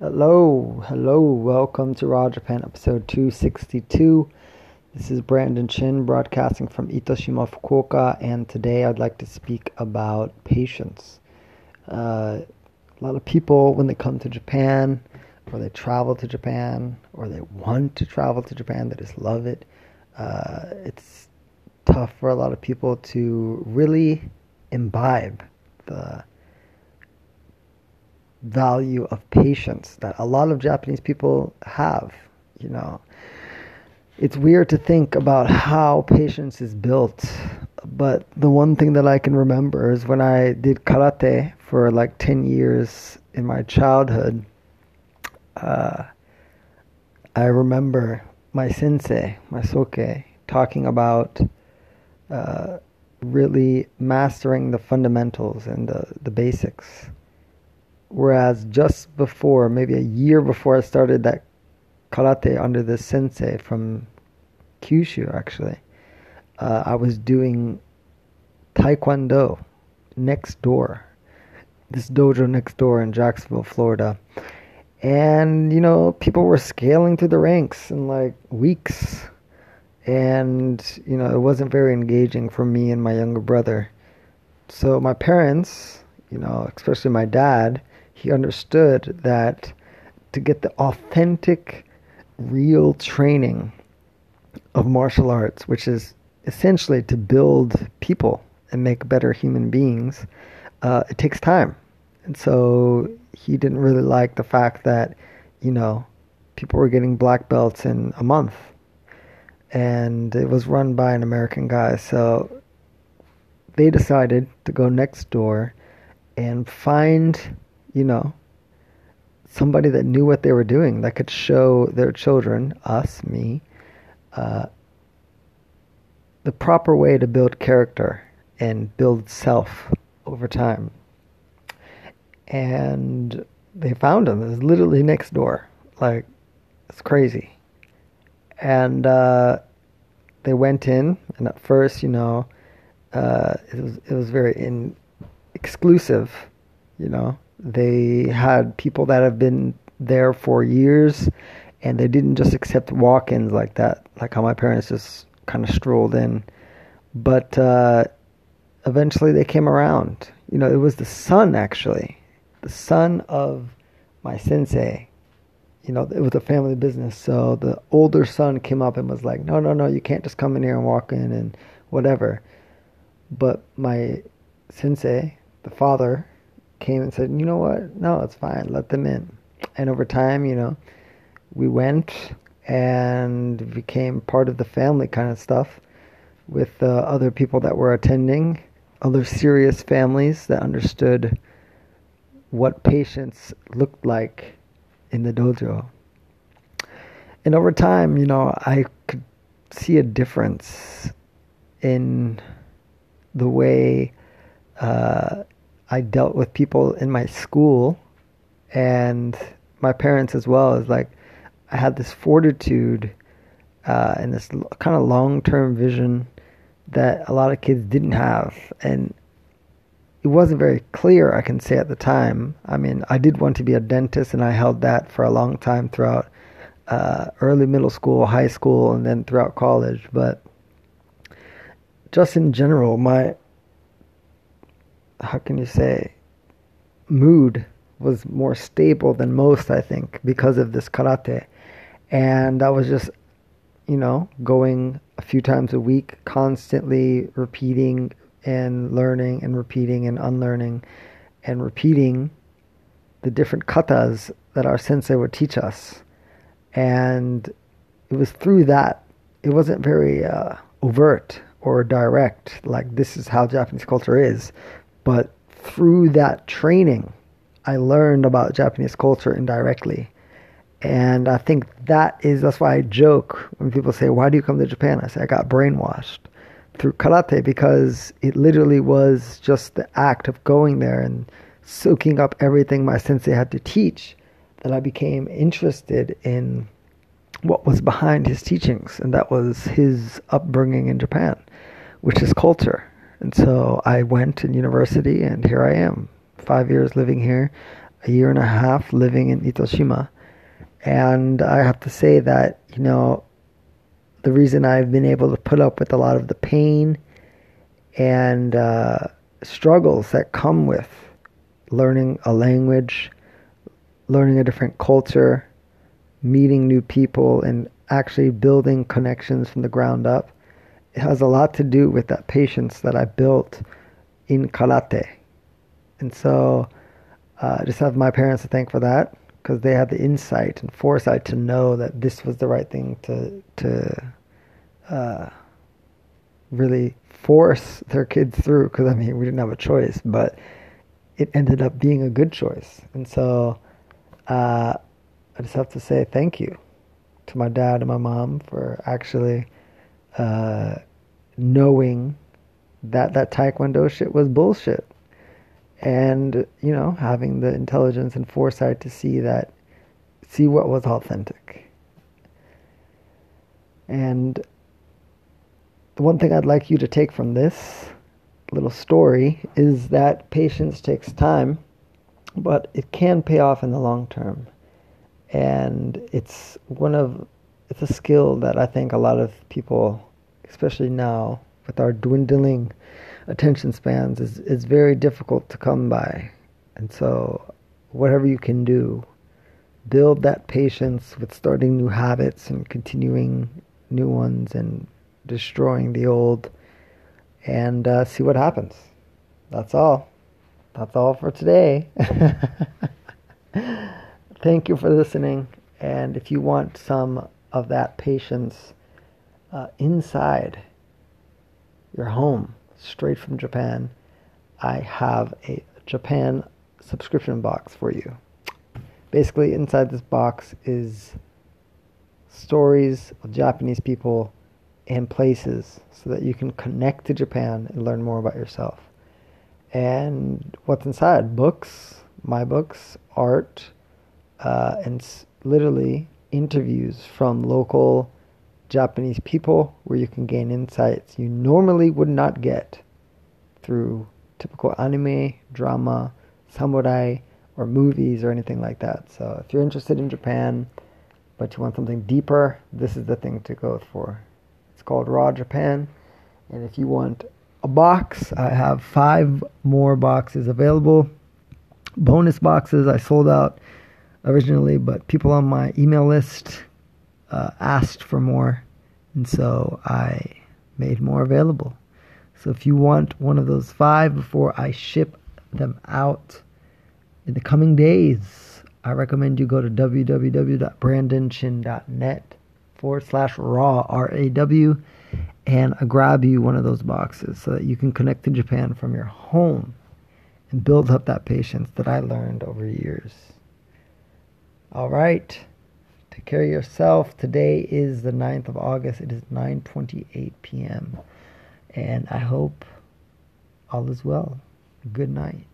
Hello, hello, welcome to Raw Japan episode 262. This is Brandon Chin broadcasting from Itoshima, Fukuoka, and today I'd like to speak about patience. Uh, a lot of people, when they come to Japan, or they travel to Japan, or they want to travel to Japan, they just love it. Uh, it's tough for a lot of people to really imbibe the value of patience that a lot of Japanese people have. You know, it's weird to think about how patience is built, but the one thing that I can remember is when I did karate for like 10 years in my childhood. Uh, I remember my sensei, my soke, talking about uh, really mastering the fundamentals and the, the basics Whereas just before, maybe a year before I started that karate under the sensei from Kyushu, actually, uh, I was doing taekwondo next door, this dojo next door in Jacksonville, Florida. And, you know, people were scaling through the ranks in like weeks. And, you know, it wasn't very engaging for me and my younger brother. So my parents, you know, especially my dad, he understood that to get the authentic, real training of martial arts, which is essentially to build people and make better human beings, uh, it takes time. And so he didn't really like the fact that, you know, people were getting black belts in a month. And it was run by an American guy. So they decided to go next door and find you know, somebody that knew what they were doing, that could show their children, us, me, uh, the proper way to build character and build self over time. And they found him. It was literally next door. Like, it's crazy. And uh, they went in, and at first, you know, uh, it was it was very in exclusive, you know. They had people that have been there for years, and they didn't just accept walk-ins like that, like how my parents just kind of strolled in. But uh, eventually, they came around. You know, it was the son actually, the son of my sensei. You know, it was a family business, so the older son came up and was like, "No, no, no, you can't just come in here and walk in and whatever." But my sensei, the father, came and said, you know what? No, it's fine. Let them in. And over time, you know, we went and became part of the family kind of stuff with uh, other people that were attending, other serious families that understood what patience looked like in the dojo. And over time, you know, I could see a difference in the way uh, I dealt with people in my school and my parents as well as like I had this fortitude uh, and this kind of long term vision that a lot of kids didn't have and it wasn't very clear I can say at the time. I mean, I did want to be a dentist and I held that for a long time throughout uh, early middle school, high school, and then throughout college. But just in general, my how can you say, mood was more stable than most, I think, because of this karate. And I was just, you know, going a few times a week, constantly repeating and learning and repeating and unlearning and repeating the different katas that our sensei would teach us. And it was through that, it wasn't very uh, overt or direct, like this is how Japanese culture is, but through that training, I learned about Japanese culture indirectly. And I think that is, that's why I joke when people say, Why do you come to Japan? I say, I got brainwashed through karate because it literally was just the act of going there and soaking up everything my sensei had to teach that I became interested in what was behind his teachings. And that was his upbringing in Japan, which is culture. And so I went to university, and here I am, five years living here. a year and a half living in Itoshima. And I have to say that, you know, the reason I've been able to put up with a lot of the pain and uh, struggles that come with learning a language, learning a different culture, meeting new people, and actually building connections from the ground up. It has a lot to do with that patience that I built in karate. And so uh, I just have my parents to thank for that because they had the insight and foresight to know that this was the right thing to to uh, really force their kids through. Because I mean, we didn't have a choice, but it ended up being a good choice. And so uh, I just have to say thank you to my dad and my mom for actually uh, knowing that that taekwondo shit was bullshit. And you know having the intelligence and foresight to see that see what was authentic. And the one thing i'd like you to take from this little story is that patience takes time but it can pay off in the long term. And it's one of it's a skill that i think a lot of people especially now with our dwindling attention spans is, is very difficult to come by. And so, whatever you can do, build that patience with starting new habits and continuing new ones and destroying the old and uh, see what happens. That's all. That's all for today. Thank you for listening. And if you want some of that patience uh, inside your home, straight from Japan, I have a Japan subscription box for you. Basically, inside this box is stories of Japanese people and places so that you can connect to Japan and learn more about yourself. And what's inside? Books, my books, art, uh, and literally interviews from local Japanese people where you can gain insights you normally would not get through typical anime, drama, samurai, or movies or anything like that. So if you're interested in Japan, but you want something deeper, this is the thing to go for. It's called Raw Japan. And if you want a box, I have five more boxes available. Bonus boxes I sold out originally, but people on my email list uh, asked for more, and so I made more available. So if you want one of those five before I ship them out in the coming days, I recommend you go to www.brandonchin.net forward slash raw, R A W, and I grab you one of those boxes so that you can connect to Japan from your home and build up that patience that I learned over years. All right. Take care of yourself. Today is the 9th of August. It is 9:28 p.m. And I hope all is well. Good night.